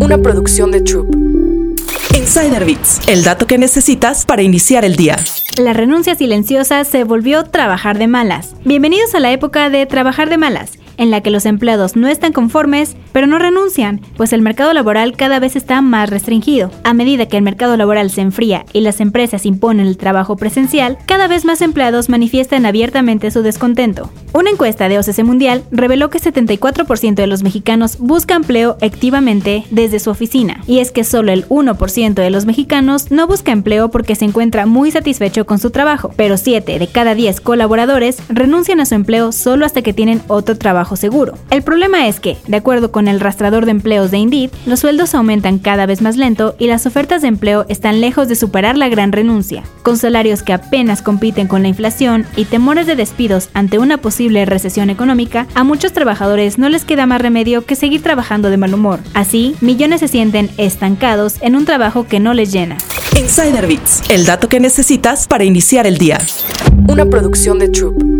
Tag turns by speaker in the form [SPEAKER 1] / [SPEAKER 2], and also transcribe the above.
[SPEAKER 1] una producción de Troop.
[SPEAKER 2] Insider Bits, el dato que necesitas para iniciar el día.
[SPEAKER 3] La renuncia silenciosa se volvió trabajar de malas. Bienvenidos a la época de trabajar de malas en la que los empleados no están conformes, pero no renuncian, pues el mercado laboral cada vez está más restringido. A medida que el mercado laboral se enfría y las empresas imponen el trabajo presencial, cada vez más empleados manifiestan abiertamente su descontento. Una encuesta de OCC Mundial reveló que 74% de los mexicanos busca empleo activamente desde su oficina, y es que solo el 1% de los mexicanos no busca empleo porque se encuentra muy satisfecho con su trabajo, pero 7 de cada 10 colaboradores renuncian a su empleo solo hasta que tienen otro trabajo seguro. El problema es que, de acuerdo con el rastrador de empleos de Indeed, los sueldos aumentan cada vez más lento y las ofertas de empleo están lejos de superar la gran renuncia. Con salarios que apenas compiten con la inflación y temores de despidos ante una posible recesión económica, a muchos trabajadores no les queda más remedio que seguir trabajando de mal humor. Así, millones se sienten estancados en un trabajo que no les llena.
[SPEAKER 2] Insider Bits, el dato que necesitas para iniciar el día.
[SPEAKER 1] Una producción de Troop.